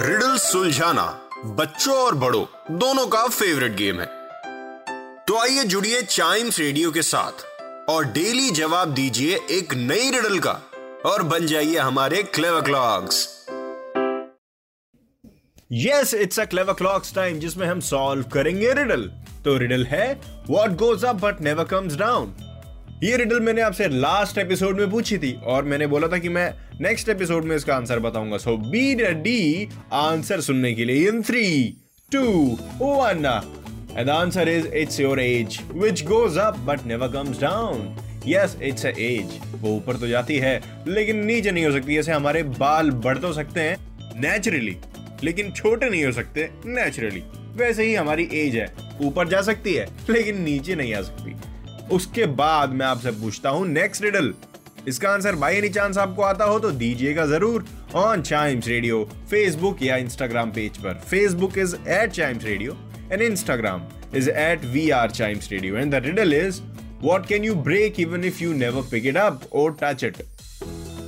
Riddle सुलझाना बच्चों और बड़ों, दोनों का फेवरेट गेम है। तो आइए जुड़िए चाइम्स रेडियो के साथ और डेली जवाब दीजिए एक नई रिडल का और बन जाइए हमारे Clever Clocks yes it's a Clever Clocks time जिसमें हम सॉल्व करेंगे रिडल तो रिडल है what goes up but never comes down ये रिडल मैंने आपसे लास्ट एपिसोड में पूछी थी और मैंने बोला था कि मैं नेक्स्ट एपिसोड में इसका आंसर बताऊँगा। सो बी रेडी आंसर सुनने के लिए in three two one and answer is it's your age which goes up but never comes down yes it's a age वो ऊपर तो जाती है, लेकिन नीचे नहीं हो सकती। जैसे हमारे बाल बढ़ तो सकते हैं नेचुरली लेकिन छोटे नहीं हो सकते नेचुरली वैसे ही हमारी एज है। ऊपर जा सकती है, लेकिन नीचे नहीं आ सकती। उसके बाद मैं आपसे पूछता हूँ नेक्स्ट रिडल इसका आंसर बाई एनी चांस आपको आता हो तो दीजिएगा ज़रूर ऑन चाइम्स रेडियो फेसबुक या इंस्टाग्राम पेज पर। Facebook is at Chimes Radio and Instagram is at we are Chimes Radio and the riddle is what can you break even if you never pick it up or touch it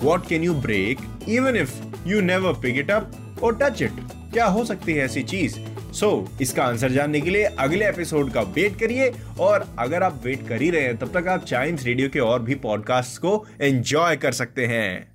what can you break even if you never pick it up or touch it क्या हो सकती है ऐसी चीज़? सो so, इसका answer जानने के लिए अगले एपिसोड का वेट करिए और अगर आप वेट कर ही रहे हैं तब तक आप चाइम्स रेडियो के और भी पॉडकास्ट को एंजॉय कर सकते हैं।